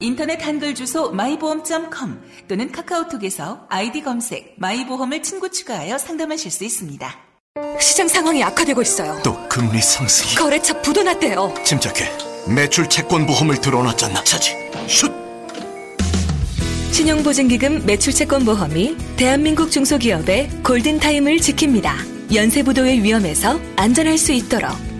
인터넷 한글 주소 마이보험.com 또는 카카오톡에서 아이디 검색 마이보험을 친구 추가하여 상담하실 수 있습니다. 시장 상황이 악화되고 있어요. 또 금리 상승이 거래처 부도 났대요. 침착해 매출 채권 보험을 들어놨잖아 차지 슛 신용보증기금 매출채권보험이 대한민국 중소기업의 골든타임을 지킵니다. 연쇄부도의 위험에서 안전할 수 있도록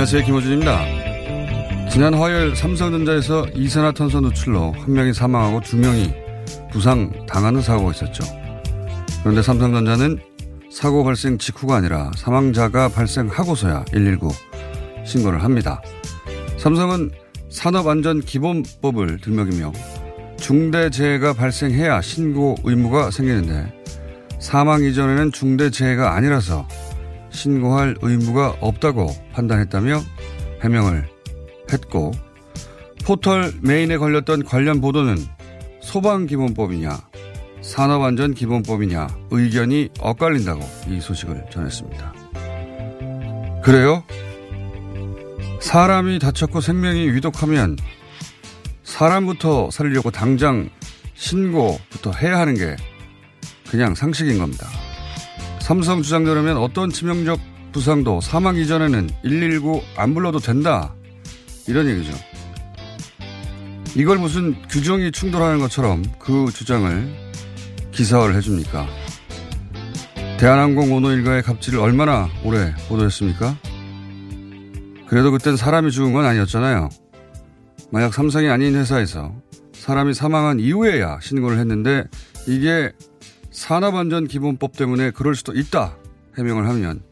안녕하세요. 김호준입니다. 지난 화요일 삼성전자에서 이산화탄소 노출로 한 명이 사망하고 두 명이 부상 당하는 사고가 있었죠. 그런데 삼성전자는 사고 발생 직후가 아니라 사망자가 발생하고서야 119 신고를 합니다. 삼성은 산업안전기본법을 들먹이며 중대재해가 발생해야 신고 의무가 생기는데 사망 이전에는 중대재해가 아니라서 신고할 의무가 없다고 판단했다며 해명을 했고 포털 메인에 걸렸던 관련 보도는 소방기본법이냐 산업안전기본법이냐 의견이 엇갈린다고 이 소식을 전했습니다. 그래요? 사람이 다쳤고 생명이 위독하면 사람부터 살리려고 당장 신고부터 해야 하는 게 그냥 상식인 겁니다. 삼성 주장대로면 어떤 치명적 부상도 사망 이전에는 119 안 불러도 된다. 이런 얘기죠. 이걸 무슨 규정이 충돌하는 것처럼 그 주장을 기사화를 해줍니까? 대한항공 오너 일가의 갑질을 얼마나 오래 보도했습니까? 그래도 그땐 사람이 죽은 건 아니었잖아요. 만약 삼성이 아닌 회사에서 사람이 사망한 이후에야 신고를 했는데 이게 산업안전기본법 때문에 그럴 수도 있다 해명을 하면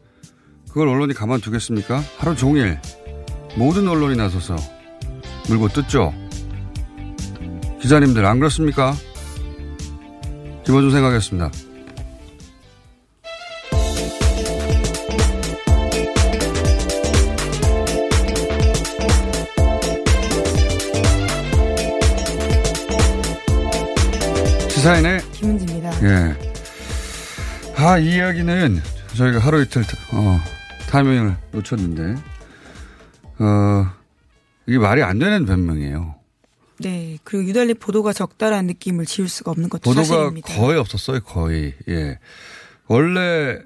그걸 언론이 가만두겠습니까? 하루 종일 모든 언론이 나서서 물고 뜯죠. 기자님들 안 그렇습니까? 김원준 생각했습니다. 시사인의 김은지입니다. 예. 아, 이 이야기는 저희가 하루 이틀, 어, 타이밍을 놓쳤는데, 어, 이게 말이 안 되는 변명이에요. 네. 그리고 유달리 보도가 적다라는 느낌을 지울 수가 없는 것도 보도가 사실입니다. 거의 없었어요, 거의. 예. 원래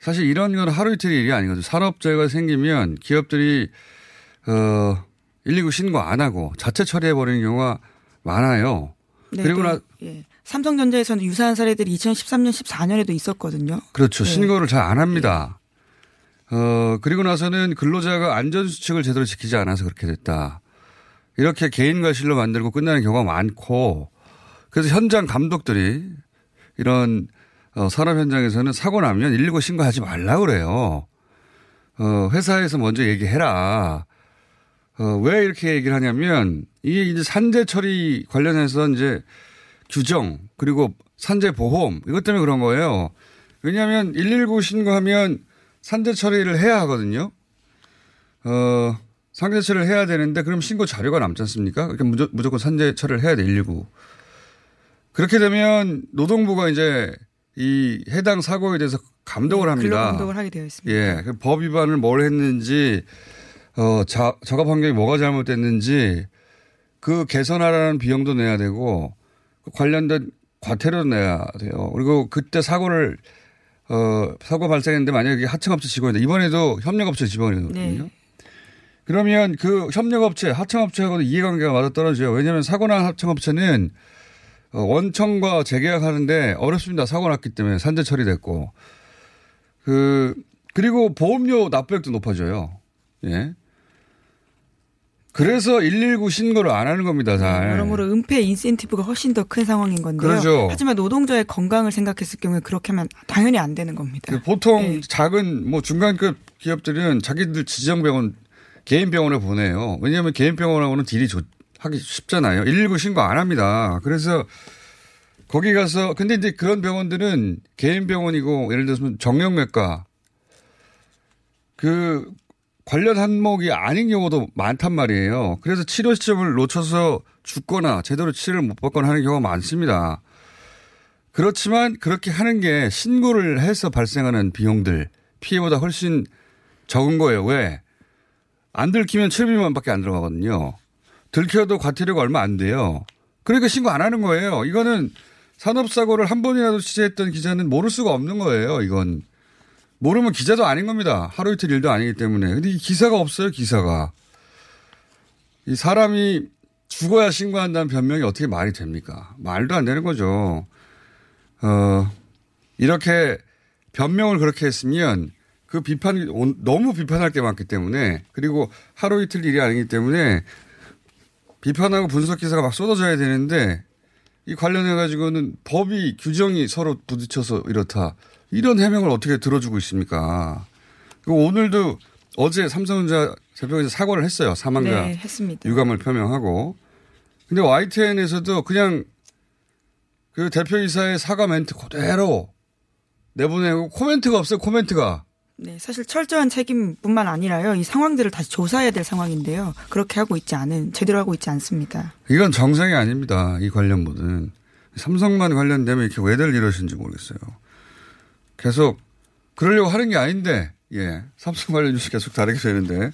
사실 이런 건 하루 이틀 일이 아니거든요. 산업재해가 생기면 기업들이 어 119 신고 안 하고 자체 처리해 버리는 경우가 많아요. 네, 그리고 또, 나 예. 삼성전자에서는 유사한 사례들이 2013년, 14년에도 있었거든요. 그렇죠. 네. 신고를 잘 안 합니다. 어, 그리고 나서는 근로자가 안전수칙을 제대로 지키지 않아서 그렇게 됐다. 이렇게 개인 과실로 만들고 끝나는 경우가 많고, 그래서 현장 감독들이 이런 어, 산업 현장에서는 사고 나면 119 신고하지 말라 그래요. 어, 회사에서 먼저 얘기해라. 어, 왜 이렇게 얘기를 하냐면 이게 이제 산재 처리 관련해서 이제 규정 그리고 산재 보험 이것 때문에 그런 거예요. 왜냐하면 119 신고하면 산재 처리를 해야 하거든요. 어, 산재 처리를 해야 되는데 그럼 신고 자료가 남지 않습니까? 그러니까 무조, 무조건 산재 처리를 해야 돼 119. 그렇게 되면 노동부가 이제 이 해당 사고에 대해서 감독을 합니다. 근로 감독을 하게 되어 있습니다. 예. 그법 위반을 뭘 했는지, 어, 자, 작업 환경이 뭐가 잘못됐는지, 그 개선하라는 비용도 내야 되고, 그 관련된 과태료도 내야 돼요. 그리고 그때 사고를, 어, 사고 발생했는데 만약에 하청업체 직원인데, 이번에도 협력업체 직원이거든요. 네. 그러면 그 협력업체, 하청업체하고도 이해관계가 맞아 떨어져요. 왜냐하면 사고 난 하청업체는 어, 원청과 재계약하는데 어렵습니다. 사고 났기 때문에 산재 처리됐고. 그, 그리고 보험료 납부액도 높아져요. 예. 그래서 119 신고를 안 하는 겁니다, 잘. 여러모로 은폐 인센티브가 훨씬 더 큰 상황인 건데요. 그러죠. 하지만 노동자의 건강을 생각했을 경우에 그렇게 하면 당연히 안 되는 겁니다. 그 보통 네. 작은 뭐 중간급 기업들은 자기들 지정 병원 개인 병원에 보내요. 왜냐하면 개인 병원하고는 딜이 좋, 하기 쉽잖아요. 119 신고 안 합니다. 그래서 거기 가서 근데 이제 그런 병원들은 개인 병원이고 예를 들어서 정형외과 그 관련 항목이 아닌 경우도 많단 말이에요. 그래서 치료 시점을 놓쳐서 죽거나 제대로 치료를 못 받거나 하는 경우가 많습니다. 그렇지만 그렇게 하는 게 신고를 해서 발생하는 비용들 피해보다 훨씬 적은 거예요. 왜? 안 들키면 700만 밖에 안 들어가거든요. 들켜도 과태료가 얼마 안 돼요. 그러니까 신고 안 하는 거예요. 이거는 산업사고를 한 번이라도 취재했던 기자는 모를 수가 없는 거예요. 이건. 모르면 기자도 아닌 겁니다. 하루 이틀 일도 아니기 때문에. 근데 이 기사가 없어요, 기사가. 이 사람이 죽어야 신고한다는 변명이 어떻게 말이 됩니까? 말도 안 되는 거죠. 어, 이렇게 변명을 그렇게 했으면 그 비판이 온- 너무 비판할 게 많기 때문에 그리고 하루 이틀 일이 아니기 때문에 비판하고 분석 기사가 막 쏟아져야 되는데 이 관련해 가지고는 법이 규정이 서로 부딪혀서 이렇다. 이런 해명을 어떻게 들어주고 있습니까? 오늘도 어제 삼성전자 대표에서 사과를 했어요. 사망자 네, 했습니다. 유감을 표명하고. 근데 YTN에서도 그냥 그 대표이사의 사과 멘트 그대로 내보내고 코멘트가 없어요. 코멘트가. 네, 사실 철저한 책임뿐만 아니라요. 이 상황들을 다시 조사해야 될 상황인데요. 그렇게 하고 있지 않은 제대로 하고 있지 않습니다. 이건 정상이 아닙니다. 이 관련 모든. 삼성만 관련되면 이렇게 왜들 이러시는지 모르겠어요. 계속 그러려고 하는 게 아닌데, 예. 삼성 관련 뉴스 계속 다르게 되는데,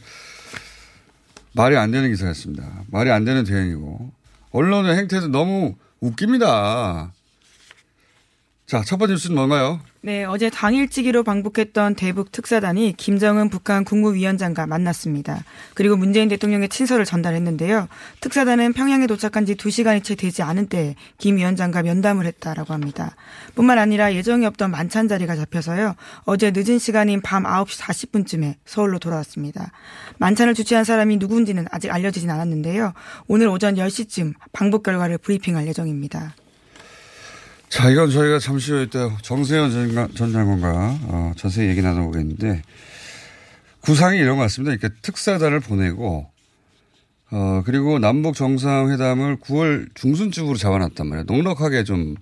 말이 안 되는 기사였습니다. 말이 안 되는 대응이고, 언론의 행태도 너무 웃깁니다. 자, 첫 번째 뉴스는 뭔가요? 네, 어제 당일치기로 방북했던 대북 특사단이 김정은 북한 국무위원장과 만났습니다. 그리고 문재인 대통령의 친서를 전달했는데요. 특사단은 평양에 도착한 지 2시간이 채 되지 않은 때에 김 위원장과 면담을 했다라고 합니다. 뿐만 아니라 예정이 없던 만찬 자리가 잡혀서요. 어제 늦은 시간인 밤 9시 40분쯤에 서울로 돌아왔습니다. 만찬을 주최한 사람이 누군지는 아직 알려지진 않았는데요. 오늘 오전 10시쯤 방북 결과를 브리핑할 예정입니다. 자, 이건 저희가 잠시 후에 또 정세현 전, 전 장관과 어, 자세히 얘기 나눠보겠는데 구상이 이런 것 같습니다. 이렇게 특사단을 보내고 어, 그리고 남북 정상회담을 9월 중순쯤으로 잡아놨단 말이에요. 넉넉하게 좀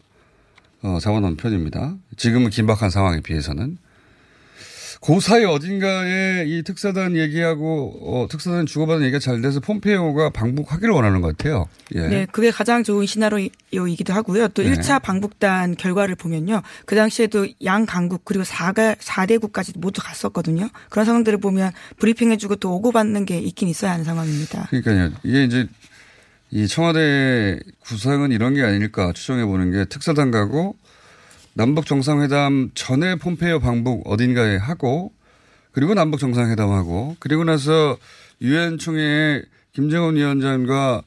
어, 잡아놓은 편입니다. 지금은 긴박한 상황에 비해서는. 그 사이 어딘가에 이 특사단 얘기하고 어, 특사단 주고받은 얘기가 잘 돼서 폼페이오가 방북하기를 원하는 것 같아요. 예. 네, 그게 가장 좋은 시나리오이기도 하고요. 또 네. 1차 방북단 결과를 보면요. 그 당시에도 양 강국 그리고 4가 4대국까지 모두 갔었거든요. 그런 상황들을 보면 브리핑 해 주고 또 오고 받는 게 있긴 있어야 하는 상황입니다. 그러니까요. 이게 이제 이 청와대 구상은 이런 게 아닐까 추정해 보는 게 특사단 가고 남북 정상회담 전에 폼페이오 방북 어딘가에 하고 그리고 남북 정상회담하고 그리고 나서 유엔 총회에 김정은 위원장과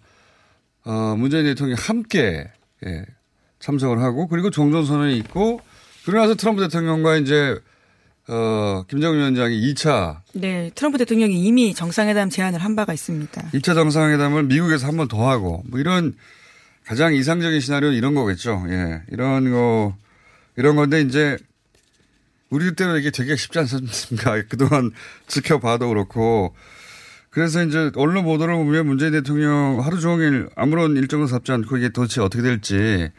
어, 문재인 대통령이 함께 예, 참석을 하고 그리고 종전 선언이 있고 그러고 나서 트럼프 대통령과 이제 어, 김정은 위원장이 2차 네, 트럼프 대통령이 이미 정상회담 제안을 한 바가 있습니다. 2차 정상회담을 미국에서 한 번 더 하고 뭐 이런 가장 이상적인 시나리오는 이런 거겠죠. 예. 이런 거 이런 건데 이제 우리 때는 이게 되게 쉽지 않습니까? 그동안 지켜봐도 그렇고 그래서 이제 언론 보도를 보면 문재인 대통령 하루 종일 아무런 일정도 잡지 않고 이게 도대체 어떻게 될지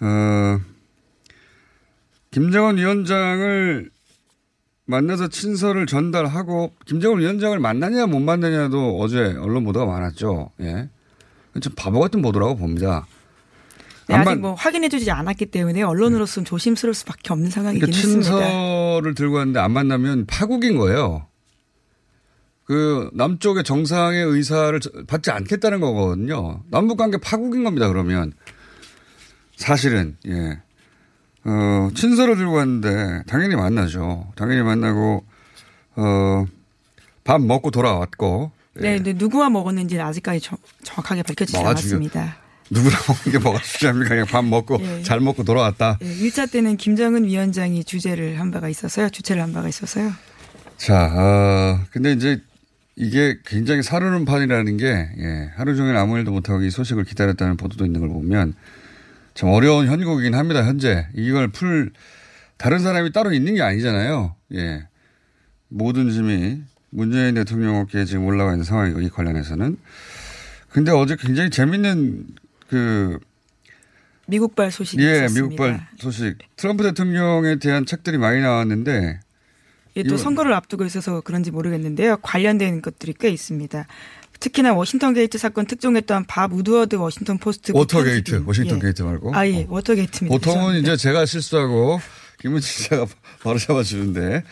어 김정은 위원장을 만나서 친서를 전달하고 김정은 위원장을 만나냐 못 만나냐도 어제 언론 보도가 많았죠. 예. 좀 바보 같은 보도라고 봅니다. 네, 아직 뭐 확인해주지 않았기 때문에 언론으로서는 조심스러울 수밖에 없는 상황이긴 그러니까 했습니다. 친서를 들고 왔는데 안 만나면 파국인 거예요. 그 남쪽의 정상의 의사를 받지 않겠다는 거거든요. 남북 관계 파국인 겁니다. 그러면 사실은 예. 어, 친서를 들고 왔는데 당연히 만나죠. 당연히 만나고 어, 밥 먹고 돌아왔고 네, 근데 누구와 먹었는지는 아직까지 저- 정확하게 밝혀지지 않았습니다. 누구랑 먹는 게 뭐가 중요합니까? 그냥 밥 먹고 예. 잘 먹고 돌아왔다. 네, 1차 때는 김정은 위원장이 주제를 한 바가 있어서요. 주체를 한 바가 있어서요. 자, 어, 근데 이제 이게 굉장히 사르는 판이라는 게, 예, 하루 종일 아무 일도 못하고 이 소식을 기다렸다는 보도도 있는 걸 보면 참 어려운 현국이긴 합니다, 현재. 이걸 풀, 다른 사람이 따로 있는 게 아니잖아요. 예. 모든 짐이 문재인 대통령 어깨에 지금 올라가 있는 상황이고, 이 관련해서는. 근데 어제 굉장히 재밌는 그, 미국발 소식이 예, 있었습니다. 미국발 소식. 트럼프 대통령에 대한 책들이 많이 나왔는데, 이게 또 선거를 앞두고 있어서 그런지 모르겠는데요. 관련된 것들이 꽤 있습니다. 특히나 워싱턴 게이트 사건 특종했던 밥 우드워드 워싱턴 포스트 워터 게이트, 편집인- 워싱턴 예. 게이트 말고. 아, 예, 워터 게이트입니다. 보통은 죄송합니다. 이제 제가 실수하고 김은지 기자가 바로 잡아주는데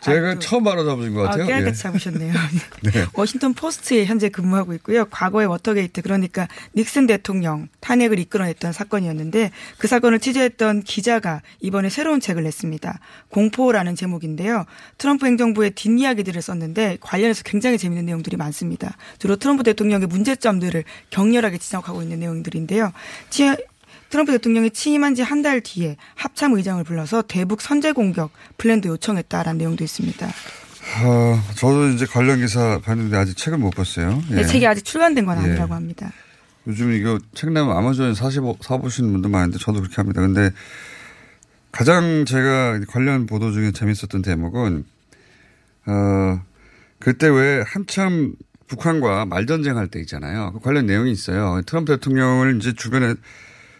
제가 처음 바로 잡으신 것 아, 같아요. 깨알같이 예. 잡으셨네요. 네. 워싱턴 포스트에 현재 근무하고 있고요. 과거에 워터게이트 그러니까 닉슨 대통령 탄핵을 이끌어냈던 사건이었는데 그 사건을 취재했던 기자가 이번에 새로운 책을 냈습니다. 공포라는 제목인데요. 트럼프 행정부의 뒷이야기들을 썼는데 관련해서 굉장히 재밌는 내용들이 많습니다. 주로 트럼프 대통령의 문제점들을 격렬하게 지적하고 있는 내용들인데요. 치- 트럼프 대통령이 취임한 지 한 달 뒤에 합참 의장을 불러서 대북 선제 공격 플랜도 요청했다라는 내용도 있습니다. 아, 저도 이제 관련 기사 봤는데 아직 책을 못 봤어요. 예. 네, 책이 아직 출간된 건 예. 아니라고 합니다. 요즘 이거 책 나면 아마존에 사시고, 사보시는 분도 많은데 저도 그렇게 합니다. 근데 가장 제가 관련 보도 중에 재밌었던 대목은, 어, 그때 왜 한참 북한과 말전쟁 할 때 있잖아요. 그 관련 내용이 있어요. 트럼프 대통령을 이제 주변에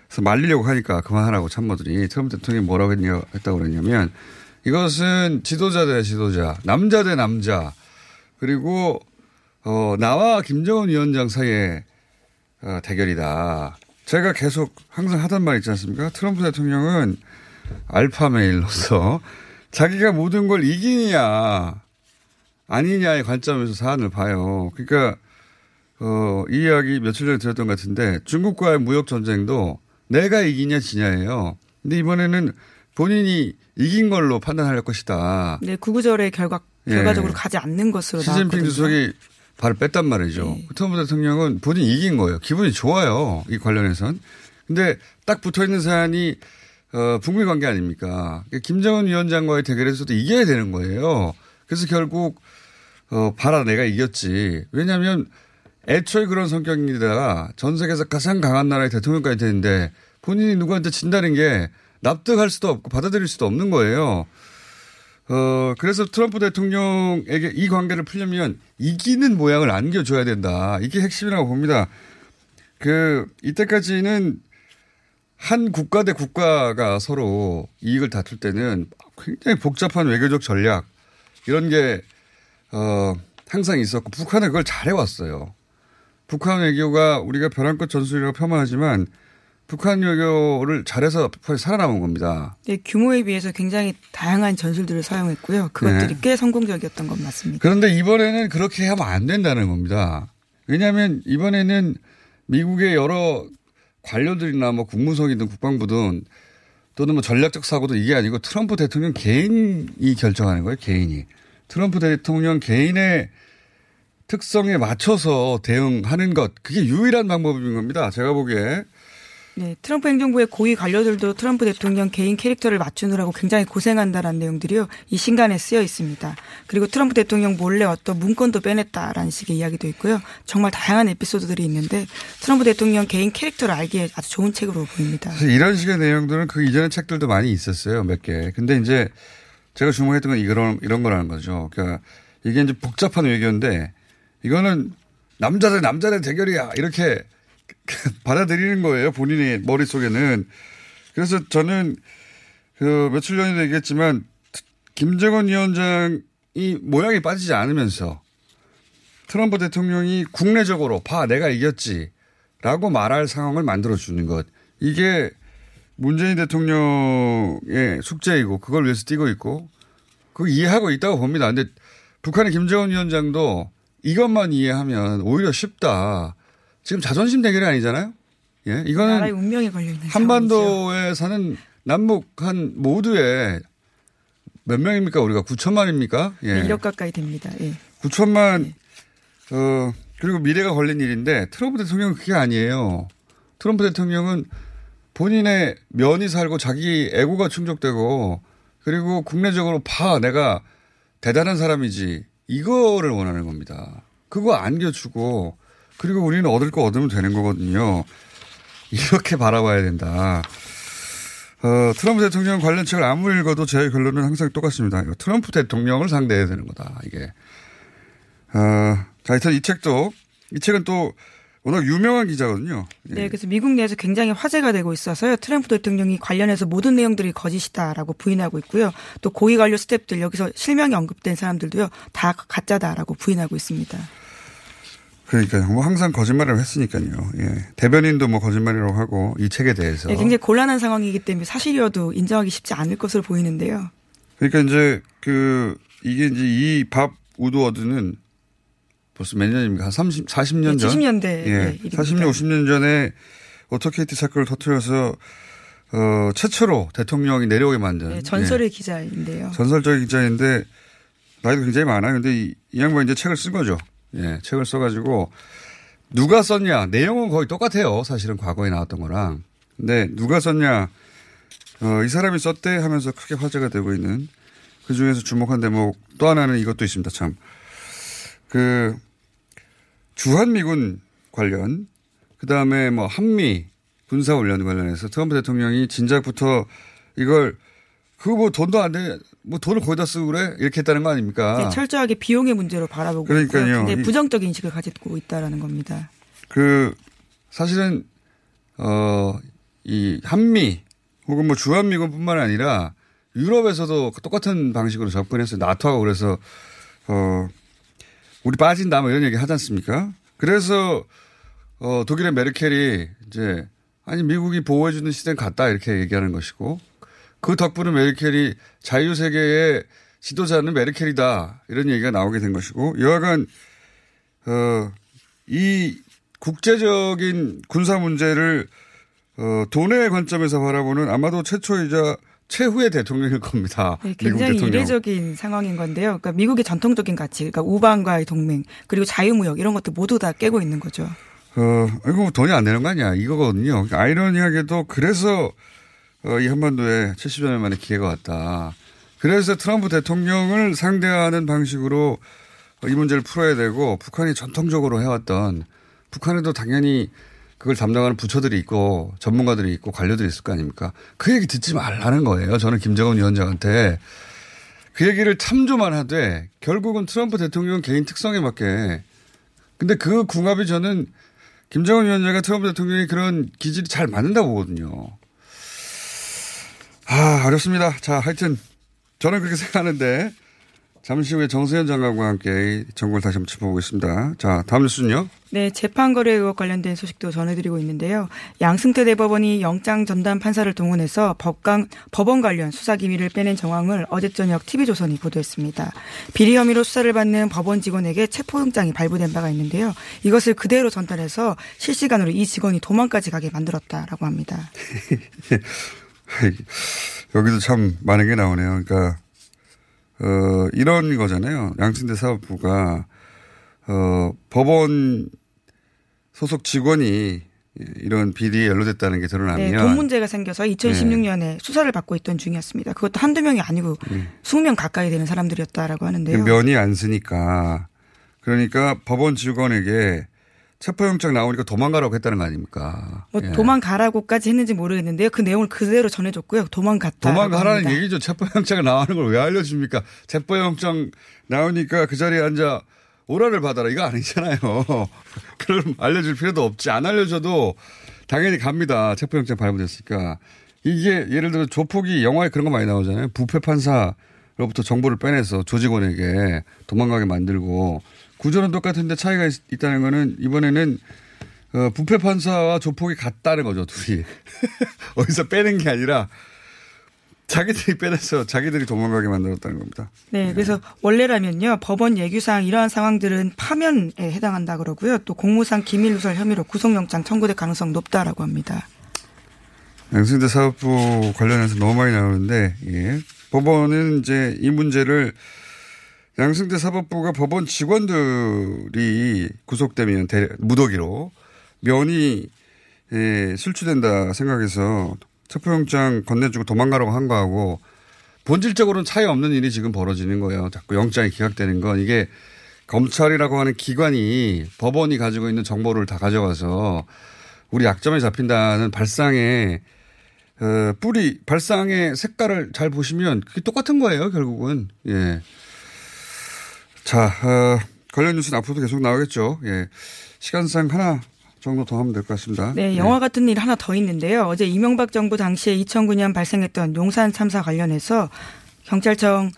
서 말리려고 하니까 그만하라고 참모들이 트럼프 대통령이 뭐라고 했냐, 했다고 그랬냐면 이것은 지도자 대 지도자, 남자 대 남자, 그리고 어, 나와 김정은 위원장 사이에 어, 대결이다. 제가 계속 항상 하던 말 있지 않습니까? 트럼프 대통령은 알파메일로서 자기가 모든 걸 이기느냐 아니냐의 관점에서 사안을 봐요. 그러니까 어, 이 이야기 며칠 전에 들었던 것 같은데 중국과의 무역 전쟁도 내가 이기냐 지냐예요. 근데 이번에는 본인이 이긴 걸로 판단할 것이다. 네, 구구절의 결과 예. 결과적으로 가지 않는 것으로 시진핑. 주석이 발을 뺐단 말이죠. 트럼프 대통령은 본인이 이긴 거예요. 기분이 좋아요. 이 관련해선. 근데 딱 붙어 있는 사안이 어, 북미 관계 아닙니까? 김정은 위원장과의 대결에서도 이겨야 되는 거예요. 그래서 결국 어, 봐라 내가 이겼지. 왜냐하면 애초에 그런 성격인데다가 전 세계에서 가장 강한 나라의 대통령까지 되는데 본인이 누구한테 진다는 게 납득할 수도 없고 받아들일 수도 없는 거예요. 어, 그래서 트럼프 대통령에게 이 관계를 풀려면 이기는 모양을 안겨줘야 된다. 이게 핵심이라고 봅니다. 그, 이때까지는 한 국가 대 국가가 서로 이익을 다툴 때는 굉장히 복잡한 외교적 전략, 이런 게, 어, 항상 있었고, 북한은 그걸 잘해왔어요. 북한 외교가 우리가 벼랑 끝 전술이라고 폄하하지만, 북한 외교를 잘해서 북한이 살아남은 겁니다. 네, 규모에 비해서 굉장히 다양한 전술들을 사용했고요. 그것들이 네. 꽤 성공적이었던 건 맞습니다. 그런데 이번에는 그렇게 하면 안 된다는 겁니다. 왜냐하면 이번에는 미국의 여러 관료들이나 뭐 국무성이든 국방부든 또는 뭐 전략적 사고도 이게 아니고 트럼프 대통령 개인이 결정하는 거예요. 개인이. 트럼프 대통령 개인의 특성에 맞춰서 대응하는 것. 그게 유일한 방법인 겁니다. 제가 보기에. 네, 트럼프 행정부의 고위 관료들도 트럼프 대통령 개인 캐릭터를 맞추느라고 굉장히 고생한다라는 내용들이요. 이 신간에 쓰여 있습니다. 그리고 트럼프 대통령 몰래 어떤 문건도 빼냈다라는 식의 이야기도 있고요. 정말 다양한 에피소드들이 있는데 트럼프 대통령 개인 캐릭터를 알기에 아주 좋은 책으로 보입니다. 이런 식의 내용들은 그 이전의 책들도 많이 있었어요. 몇 개. 근데 이제 제가 주목했던 건 이런, 이런 거라는 거죠. 그러니까 이게 이제 복잡한 외교인데 이거는 남자 대 남자 대 대결이야. 이렇게 받아들이는 거예요. 본인의 머릿속에는. 그래서 저는 그 며칠 전에도 얘기했지만 김정은 위원장이 모양이 빠지지 않으면서 트럼프 대통령이 국내적으로 봐 내가 이겼지 라고 말할 상황을 만들어 주는 것. 이게 문재인 대통령의 숙제이고 그걸 위해서 뛰고 있고 그거 이해하고 있다고 봅니다. 근데 북한의 김정은 위원장도 이것만 이해하면 오히려 쉽다. 지금 자존심 대결이 아니잖아요. 예, 이거는 운명이 걸려 있는 한반도에 사는 남북 한 모두의 몇 명입니까? 우리가 9천만입니까? 예. 네, 1억 가까이 됩니다. 예. 9천만 어 그리고 미래가 걸린 일인데 트럼프 대통령은 그게 아니에요. 트럼프 대통령은 본인의 면이 살고 자기 애고가 충족되고 그리고 국내적으로 봐 내가 대단한 사람이지 이거를 원하는 겁니다. 그거 안겨주고 그리고 우리는 얻을 거 얻으면 되는 거거든요. 이렇게 바라봐야 된다. 어, 트럼프 대통령 관련 책을 아무리 읽어도 제 결론은 항상 똑같습니다. 트럼프 대통령을 상대해야 되는 거다. 이게. 어, 자, 하여튼 이 책도 이 책은 또 워낙 유명한 기자거든요. 예. 네, 그래서 미국 내에서 굉장히 화제가 되고 있어서요. 트럼프 대통령이 관련해서 모든 내용들이 거짓이다라고 부인하고 있고요. 또 고위 관료 스탭들 여기서 실명이 언급된 사람들도요. 다 가짜다라고 부인하고 있습니다. 그러니까요. 뭐 항상 거짓말을 했으니까요. 예. 대변인도 뭐 거짓말이라고 하고 이 책에 대해서. 네, 굉장히 곤란한 상황이기 때문에 사실이어도 인정하기 쉽지 않을 것으로 보이는데요. 그러니까 이제 그 이게 이제 이 밥 우드워드는 벌써 몇 년입니까? 한 30, 40년 전? 70년대. 예. 네, 40년, 50년 전에 오토케이티 사건을 터트려서 어, 최초로 대통령이 내려오게 만든. 네, 전설의 예. 기자인데요. 전설적인 기자인데 나이도 굉장히 많아요. 근데 이, 이 양반 이제 책을 쓴 거죠. 예, 책을 써가지고 누가 썼냐 내용은 거의 똑같아요. 사실은 과거에 나왔던 거랑. 근데 누가 썼냐 어, 이 사람이 썼대 하면서 크게 화제가 되고 있는 그 중에서 주목한 대목 또 하나는 이것도 있습니다. 참. 그 주한미군 관련 그 다음에 뭐 한미 군사훈련 관련해서 트럼프 대통령이 진작부터 이걸 그거 뭐 돈도 안 돼. 뭐 돈을 거기다 쓰고 그래? 이렇게 했다는 거 아닙니까? 네, 철저하게 비용의 문제로 바라보고 그러니까요. 있고요. 근데 부정적인 인식을 가지고 있다라는 겁니다. 그 사실은 어 이 한미 혹은 뭐 주한미군뿐만 아니라 유럽에서도 똑같은 방식으로 접근했어요. 나토하고 그래서 어 우리 빠진다 뭐 이런 얘기 하지 않습니까? 그래서 어 독일의 메르켈이 이제 아니 미국이 보호해주는 시대는 갔다 이렇게 얘기하는 것이고 그 덕분에 메르켈이 자유 세계의 지도자는 메르켈이다. 이런 얘기가 나오게 된 것이고, 여하간, 어, 이 국제적인 군사 문제를, 어, 돈의 관점에서 바라보는 아마도 최초이자 최후의 대통령일 겁니다. 네, 굉장히 미국 대통령. 이례적인 상황인 건데요. 그러니까 미국의 전통적인 가치, 그러니까 우방과의 동맹, 그리고 자유무역 이런 것들 모두 다 깨고 있는 거죠. 어, 이거 뭐 돈이 안 되는 거 아니야. 이거거든요. 아이러니하게도 그래서 어, 이 한반도에 70여 년 만에 기회가 왔다. 그래서 트럼프 대통령을 상대하는 방식으로 이 문제를 풀어야 되고 북한이 전통적으로 해왔던 북한에도 당연히 그걸 담당하는 부처들이 있고 전문가들이 있고 관료들이 있을 거 아닙니까? 그 얘기 듣지 말라는 거예요. 저는 김정은 위원장한테 그 얘기를 참조만 하되 결국은 트럼프 대통령 개인 특성에 맞게 근데 그 궁합이 저는 김정은 위원장과 트럼프 대통령이 그런 기질이 잘 맞는다고 보거든요. 아, 어렵습니다. 자, 하여튼 저는 그렇게 생각하는데 잠시 후에 정세현 장관과 함께 정보를 다시 한번 짚어보겠습니다. 자, 다음 뉴스는요. 네, 재판거래 의혹 관련된 소식도 전해드리고 있는데요. 양승태 대법원이 영장 전담 판사를 동원해서 법관, 법원 관련 수사 기밀을 빼낸 정황을 어제 저녁 TV조선이 보도했습니다. 비리 혐의로 수사를 받는 법원 직원에게 체포영장이 발부된 바가 있는데요. 이것을 그대로 전달해서 실시간으로 이 직원이 도망까지 가게 만들었다라고 합니다. 여기도 참 많은 게 나오네요. 그러니까 어, 이런 거잖아요. 양승대 사법부가 어, 법원 소속 직원이 이런 비리에 연루됐다는 게 드러나면 네, 돈 문제가 생겨서 2016년에 네. 수사를 받고 있던 중이었습니다. 그것도 한두 명이 아니고 네. 20명 가까이 되는 사람들이었다라고 하는데요. 면이 안 쓰니까 그러니까 법원 직원에게 체포영장 나오니까 도망가라고 했다는 거 아닙니까? 뭐 예. 도망가라고까지 했는지 모르겠는데요. 그 내용을 그대로 전해줬고요. 도망갔다. 도망가라는 얘기죠. 체포영장 나오는 걸 왜 알려줍니까? 체포영장 나오니까 그 자리에 앉아 오라를 받아라. 이거 아니잖아요. 그럼 알려줄 필요도 없지. 안 알려줘도 당연히 갑니다. 체포영장 발부됐으니까. 이게 예를 들어 조폭이 영화에 그런 거 많이 나오잖아요. 부패 판사로부터 정보를 빼내서 조직원에게 도망가게 만들고 구조는 똑같은데 차이가 있, 다는 거는 이번에는 어, 부패 판사와 조폭이 같다는 거죠. 둘이. 어디서 빼는 게 아니라 자기들이 빼내서 자기들이 도망가게 만들었다는 겁니다. 네, 그래서 원래라면요 법원 예규상 이러한 상황들은 파면에 해당한다 그러고요. 또 공무상 기밀 누설 혐의로 구속영장 청구될 가능성 높다라고 합니다. 양승대 사업부 관련해서 너무 많이 나오는데 예. 법원은 이제 이 문제를 양승대 사법부가 법원 직원들이 구속되면 대, 무더기로 면이 예, 실추된다 생각해서 체포영장 건네주고 도망가라고 한 거하고 본질적으로는 차이 없는 일이 지금 벌어지는 거예요. 자꾸 영장이 기각되는 건 이게 검찰이라고 하는 기관이 법원이 가지고 있는 정보를 다 가져가서 우리 약점에 잡힌다는 발상의 어, 뿌리 발상의 색깔을 잘 보시면 그게 똑같은 거예요. 결국은 예. 자 어, 관련 뉴스는 앞으로도 계속 나오겠죠. 예. 시간상 하나 정도 더 하면 될 것 같습니다. 네, 영화 같은 일 하나 더 있는데요. 어제 이명박 정부 당시에 2009년 발생했던 용산 참사 관련해서 경찰청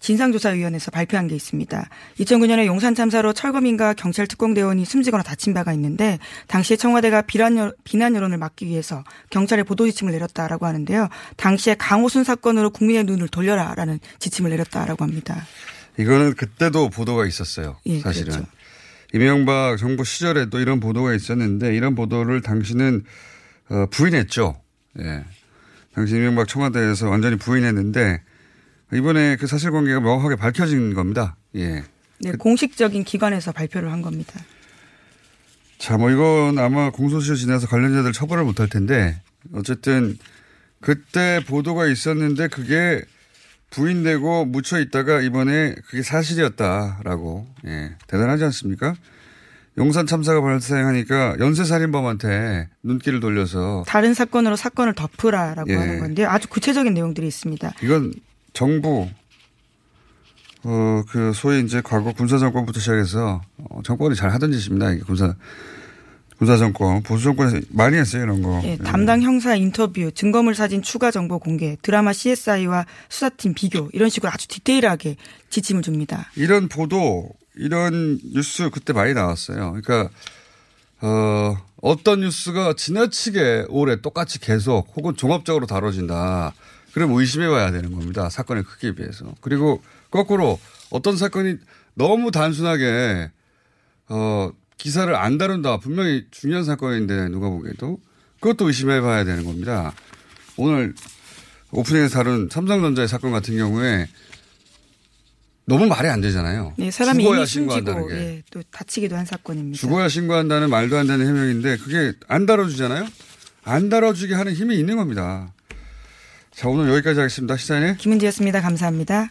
진상조사위원회에서 발표한 게 있습니다. 2009년에 용산 참사로 철거민과 경찰 특공대원이 숨지거나 다친 바가 있는데 당시에 청와대가 비난, 비난 여론을 막기 위해서 경찰에 보도 지침을 내렸다라고 하는데요. 당시에 강호순 사건으로 국민의 눈을 돌려라라는 지침을 내렸다라고 합니다. 이거는 그때도 보도가 있었어요. 예, 사실은. 그렇죠. 이명박 정부 시절에도 이런 보도가 있었는데 이런 보도를 당신은 어, 부인했죠. 예. 당시 이명박 청와대에서 완전히 부인했는데 이번에 그 사실관계가 명확하게 밝혀진 겁니다. 예. 네, 공식적인 기관에서 발표를 한 겁니다. 자, 뭐 이건 아마 공소시효 지나서 관련자들 처벌을 못할 텐데 어쨌든 그때 보도가 있었는데 그게 부인되고 묻혀 있다가 이번에 그게 사실이었다라고 예, 대단하지 않습니까? 용산 참사가 발생하니까 연쇄살인범한테 눈길을 돌려서 다른 사건으로 사건을 덮으라라고 예. 하는 건데요. 아주 구체적인 내용들이 있습니다. 이건 정부 어 그 소위 이제 과거 군사 정권부터 시작해서 어, 정권이 잘 하던 짓입니다. 이게 군사 군사 정권 보수 정권에서 많이 했어요 이런 거. 예, 담당 형사 인터뷰, 증거물 사진 추가 정보 공개, 드라마 CSI와 수사팀 비교 이런 식으로 아주 디테일하게 지침을 줍니다. 이런 보도, 이런 뉴스 그때 많이 나왔어요. 그러니까, 어, 어떤 뉴스가 지나치게 오래 똑같이 계속 혹은 종합적으로 다뤄진다. 그럼 의심해 봐야 되는 겁니다. 사건의 크기에 비해서. 그리고 거꾸로 어떤 사건이 너무 단순하게, 어, 기사를 안 다룬다. 분명히 중요한 사건인데 누가 보기에도 그것도 의심해 봐야 되는 겁니다. 오늘 오프닝에서 다룬 삼성전자의 사건 같은 경우에 너무 말이 안 되잖아요. 네, 사람이 죽어야 신고한다는 게. 예, 또 다치기도 한 사건입니다. 죽어야 신고한다는 말도 안 되는 해명인데 그게 안 다뤄주잖아요. 안 다뤄주게 하는 힘이 있는 겁니다. 자 오늘 여기까지 하겠습니다. 시사인의 김은지였습니다. 감사합니다.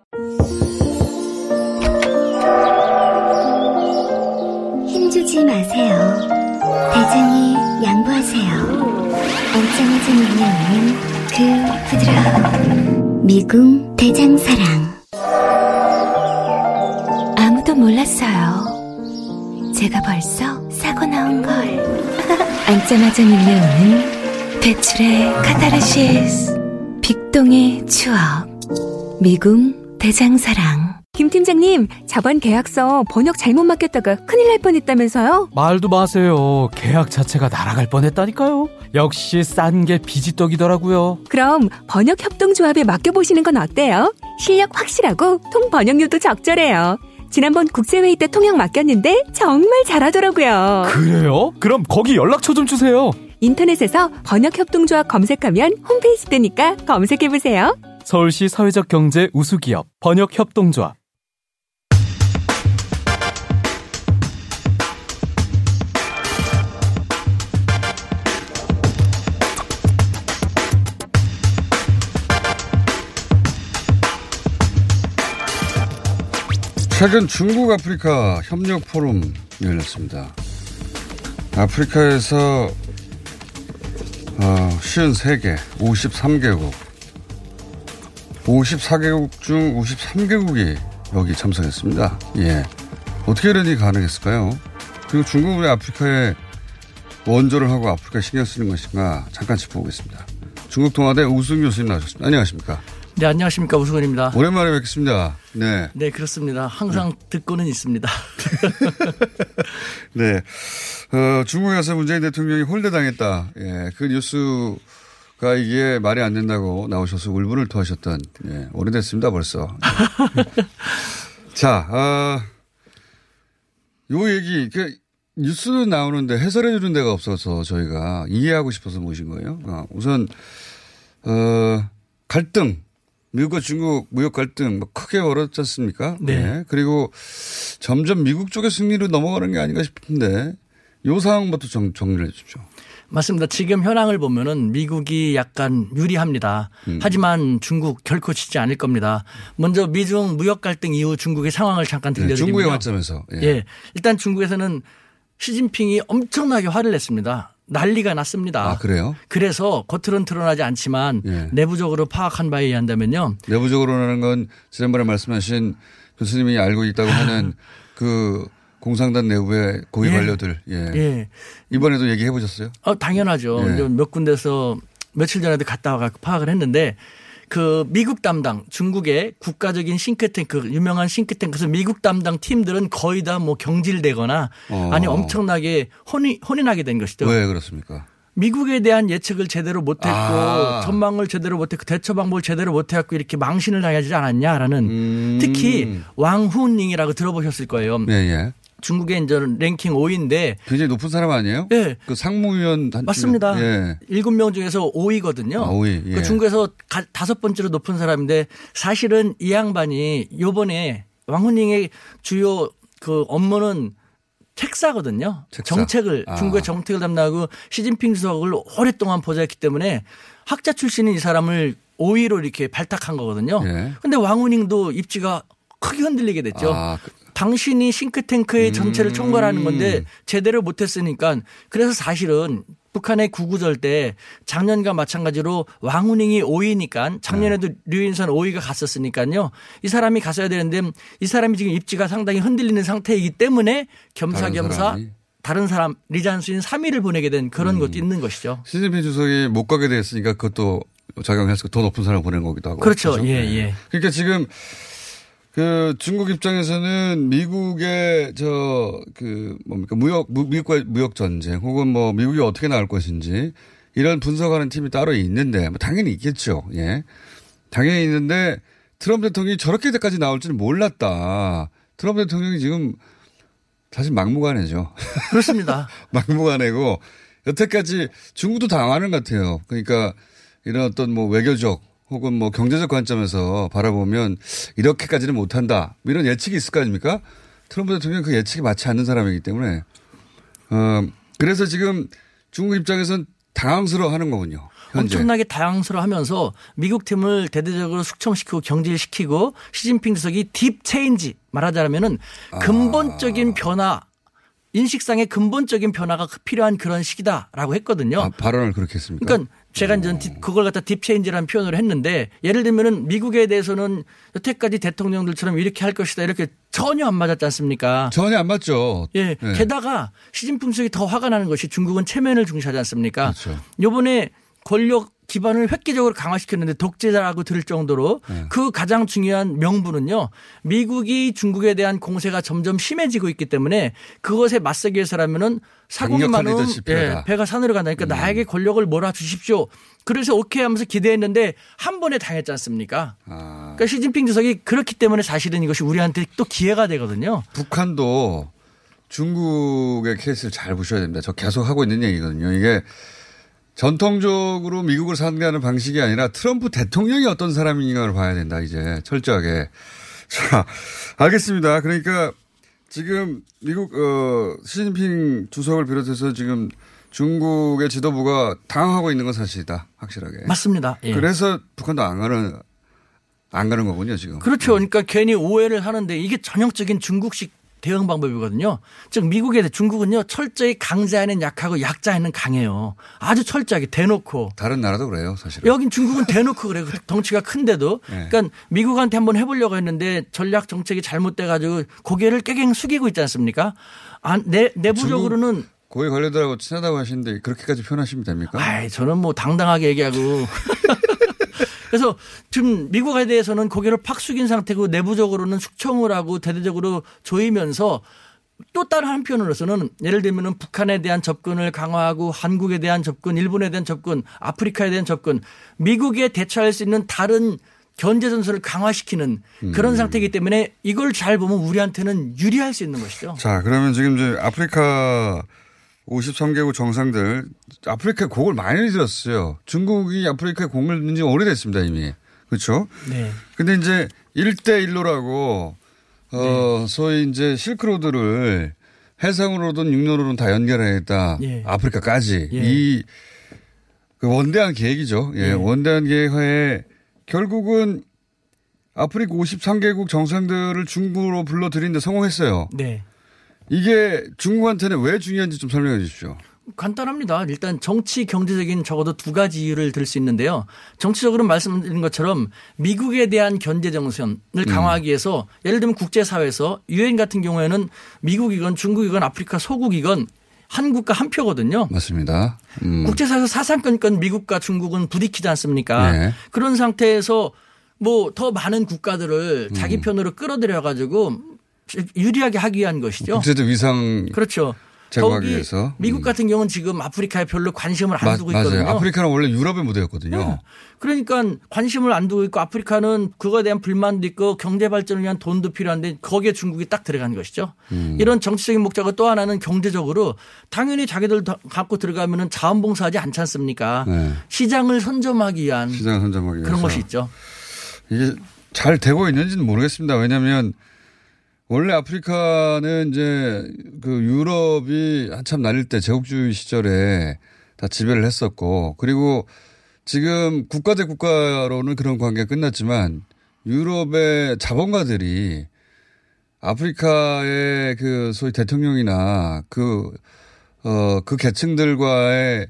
대장이 양보하세요. 안짱해진 영양은 그 부드러운 미궁 대장사랑. 아무도 몰랐어요. 제가 벌써 사고 나온 걸. 앉자마자 밀려오는 배출의 카타르시스. 빅동의 추억. 미궁 대장사랑. 김 팀장님, 저번 계약서 번역 잘못 맡겼다가 큰일 날 뻔했다면서요? 말도 마세요. 계약 자체가 날아갈 뻔했다니까요. 역시 싼 게 비지떡이더라고요. 그럼 번역 협동조합에 맡겨보시는 건 어때요? 실력 확실하고 통 번역료도 적절해요. 지난번 국제회의 때 통역 맡겼는데 정말 잘하더라고요. 그래요? 그럼 거기 연락처 좀 주세요. 인터넷에서 번역협동조합 검색하면 홈페이지 뜨니까 검색해보세요. 서울시 사회적 경제 우수기업 번역협동조합. 최근 중국 아프리카 협력 포럼 열렸습니다. 아프리카에서 어, 53개, 53개국, 54개국 중 53개국이 여기 참석했습니다. 예. 어떻게 이런 일이 가능했을까요? 그리고 중국은 왜 아프리카에 원조를 하고 아프리카 신경 쓰는 것인가 잠깐 짚어보겠습니다. 중국 동아대 우승 교수님 나오셨습니다. 안녕하십니까? 네, 안녕하십니까. 우승원입니다. 오랜만에 뵙겠습니다. 네. 네, 그렇습니다. 항상 네. 듣고는 있습니다. 네. 어, 중국에서 문재인 대통령이 홀대당했다. 예, 그 뉴스가 이게 말이 안 된다고 나오셔서 울분을 토하셨던, 예, 오래됐습니다, 벌써. 자, 아, 요 얘기, 그, 뉴스는 나오는데 해설해 주는 데가 없어서 저희가 이해하고 싶어서 모신 거예요. 어, 우선, 어, 갈등, 미국과 중국 무역 갈등 뭐 크게 벌어졌지 않습니까? 네. 네. 그리고 점점 미국 쪽의 승리로 넘어가는 게 아닌가 싶은데 요 상황부터 정, 정리를 해 주십시오. 맞습니다. 지금 현황을 보면은 미국이 약간 유리합니다. 음. 하지만 중국 결코 지지 않을 겁니다. 먼저 미중 무역 갈등 이후 중국의 상황을 잠깐 들려드리면 네, 중국의 관점에서 예. 예. 일단 중국에서는 시진핑이 엄청나게 화를 냈습니다. 난리가 났습니다. 아, 그래요? 그래서 겉으로는 드러나지 않지만 예. 내부적으로 파악한 바에 의한다면요. 내부적으로라는 건 지난번에 말씀하신 교수님이 알고 있다고 하는 그 공상단 내부의 고위 예. 관료들. 예. 예. 이번에도 얘기해 보셨어요? 어, 당연하죠. 예. 몇 군데서 며칠 전에도 갔다 와서 파악을 했는데 그 미국 담당 중국의 국가적인 싱크탱크 유명한 싱크탱크에서 미국 담당 팀들은 거의 다 뭐 경질되거나 어. 아니 엄청나게 혼이 혼인하게 된 것이죠. 왜 그렇습니까? 미국에 대한 예측을 제대로 못했고 아. 전망을 제대로 못했고 대처 방법을 제대로 못해갖고 이렇게 망신을 당하지 않았냐라는 음. 특히 왕훈닝이라고 들어보셨을 거예요. 네, 예. 중국의 이제 랭킹 5위인데 굉장히 높은 사람 아니에요? 네. 그 상무위원 단 맞습니다. 예. 7명 중에서 5위거든요. 아, 5위. 예. 그 중국에서 가, 다섯 번째로 높은 사람인데 사실은 이 양반이 요번에 왕훈닝의 주요 그 업무는 책사거든요. 책사. 정책을 아. 중국의 정책을 담당하고 시진핑 주석을 오랫동안 보좌했기 때문에 학자 출신인 이 사람을 5위로 이렇게 발탁한 거거든요. 그런데 예. 왕훈닝도 입지가 크게 흔들리게 됐죠. 아, 그 당신이 싱크탱크의 전체를 총괄하는 건데 음. 제대로 못했으니까 그래서 사실은 북한의 구구절 때 작년과 마찬가지로 왕훈잉이 5위니까 작년에도 네. 류인선 5위가 갔었으니까요. 이 사람이 갔어야 되는데 이 사람이 지금 입지가 상당히 흔들리는 상태이기 때문에 겸사겸사 다른 사람 리잔수인 3위를 보내게 된 그런 음. 것도 있는 것이죠. 시진핑 주석이 못 가게 됐으니까 그것도 작용해서 더 높은 사람을 보낸 거기도 하고. 그렇죠. 그렇죠? 예, 예. 그러니까 지금 그 중국 입장에서는 미국의 저 그 뭡니까 무역 미국과 무역 전쟁 혹은 뭐 미국이 어떻게 나올 것인지 이런 분석하는 팀이 따로 있는데 뭐 당연히 있겠죠. 예. 당연히 있는데 트럼프 대통령이 저렇게 까지 나올지는 몰랐다. 트럼프 대통령이 지금 사실 막무가내죠. 그렇습니다. 막무가내고 여태까지 중국도 당하는 것 같아요. 그러니까 이런 어떤 뭐 외교적 혹은 뭐 경제적 관점에서 바라보면 이렇게까지는 못한다. 뭐 이런 예측이 있을 거 아닙니까? 트럼프 대통령은 그 예측이 맞지 않는 사람이기 때문에 어 그래서 지금 중국 입장에서는 당황스러워 하는 거군요. 현재. 엄청나게 당황스러워하면서 미국 팀을 대대적으로 숙청시키고 경질시키고 시진핑 주석이 딥 체인지 말하자면은 아. 근본적인 변화 인식상의 근본적인 변화가 필요한 그런 시기다라고 했거든요. 아, 발언을 그렇게 했습니까? 그러니까 제가 이제 deep- 그걸 갖다 deep change라는 표현을 했는데 예를 들면은 미국에 대해서는 여태까지 대통령들처럼 이렇게 할 것이다 이렇게 전혀 안 맞았지 않습니까? 전혀 안 맞죠. 예. 네. 게다가 시진핑 주석이 더 화가 나는 것이 중국은 체면을 중시하지 않습니까? 그렇죠. 요번에 권력 기반을 획기적으로 강화시켰는데 독재자라고 들을 정도로 네. 그 가장 중요한 명분은요. 미국이 중국에 대한 공세가 점점 심해지고 있기 때문에 그것에 맞서기 위해서라면은 필요하다. 예, 배가 산으로 간다. 음. 그러니까 나에게 권력을 몰아주십시오. 그래서 오케이 하면서 기대했는데 한 번에 당했지 않습니까? 아. 그러니까 시진핑 주석이 그렇기 때문에 사실은 이것이 우리한테 또 기회가 되거든요. 북한도 중국의 케이스를 잘 보셔야 됩니다. 저 계속 하고 있는 얘기거든요. 이게 전통적으로 미국을 상대하는 방식이 아니라 트럼프 대통령이 어떤 사람인가를 봐야 된다, 이제. 철저하게. 자, 알겠습니다. 그러니까 지금 미국, 어, 시진핑 주석을 비롯해서 지금 중국의 지도부가 당황하고 있는 건 사실이다. 확실하게. 맞습니다. 예. 그래서 북한도 안 가는, 안 가는 거군요, 지금. 그렇죠. 그러니까 괜히 오해를 하는데 이게 전형적인 중국식 대응 방법이거든요. 즉 미국에 대해 중국은요 철저히 강자에는 약하고 약자에는 강해요. 아주 철저하게 대놓고. 다른 나라도 그래요, 사실은. 여긴 중국은 대놓고 그래요. 덩치가 큰데도. 네. 그러니까 미국한테 한번 해보려고 했는데 전략 정책이 잘못돼가지고 고개를 깨갱 숙이고 있지 않습니까? 아, 내, 내부적으로는 고위 관료들하고 친하다고 하시는데 그렇게까지 표현하시면 됩니까? 아이, 저는 뭐 당당하게 얘기하고. 그래서 지금 미국에 대해서는 고개를 팍 숙인 상태고 내부적으로는 숙청을 하고 대대적으로 조이면서 또 다른 한편으로서는 예를 들면 북한에 대한 접근을 강화하고 한국에 대한 접근, 일본에 대한 접근, 아프리카에 대한 접근, 미국에 대처할 수 있는 다른 견제 전술을 강화시키는 그런 음. 상태이기 때문에 이걸 잘 보면 우리한테는 유리할 수 있는 것이죠. 자, 그러면 지금 이제 아프리카 53개국 정상들 아프리카에 공을 많이 들였어요. 중국이 아프리카에 공을 넣은 지 오래됐습니다, 이미. 그렇죠? 네. 근데 이제 1대 1로라고 어, 소위 이제 실크로드를 해상으로든 육로로든 다 연결해야겠다. 예. 아프리카까지. 예. 이, 그 원대한 계획이죠. 예. 예. 원대한 계획하에 결국은 아프리카 53개국 정상들을 중국으로 불러들이는데 성공했어요. 네. 이게 중국한테는 왜 중요한지 좀 설명해 주십시오. 간단합니다. 일단 정치 경제적인 적어도 두 가지 이유를 들 수 있는데요. 정치적으로 말씀드린 것처럼 미국에 대한 견제 정선을 강화하기 위해서 예를 들면 국제사회에서 유엔 같은 경우에는 미국이건 중국이건 아프리카 소국이건 한국과 한 표거든요. 맞습니다. 음. 국제사회에서 사상권권 미국과 중국은 부딪히지 않습니까? 네. 그런 상태에서 뭐 더 많은 국가들을 음. 자기 편으로 끌어들여 가지고 유리하게 하기 위한 것이죠. 국제적 위상 그렇죠. 더욱이 위해서. 미국 같은 경우는 지금 아프리카에 별로 관심을 안 마- 두고 맞아요. 있거든요. 아프리카는 원래 유럽의 무대였거든요. 네. 그러니까 관심을 안 두고 있고 아프리카는 그거에 대한 불만도 있고 경제 발전을 위한 돈도 필요한데 거기에 중국이 딱 들어간 것이죠. 음. 이런 정치적인 목적과 또 하나는 경제적으로 당연히 자기들 더 갖고 들어가면은 자원봉사하지 않지 않습니까? 네. 시장을 선점하기 위한 시장을 선점하기. 그런 것이 있죠. 이게 잘 되고 있는지는 모르겠습니다. 왜냐하면 원래 아프리카는 이제 그 유럽이 한참 날릴 때 제국주의 시절에 다 지배를 했었고 그리고 지금 국가 대 국가로는 그런 관계가 끝났지만 유럽의 자본가들이 아프리카의 그 소위 대통령이나 그, 어, 그 계층들과의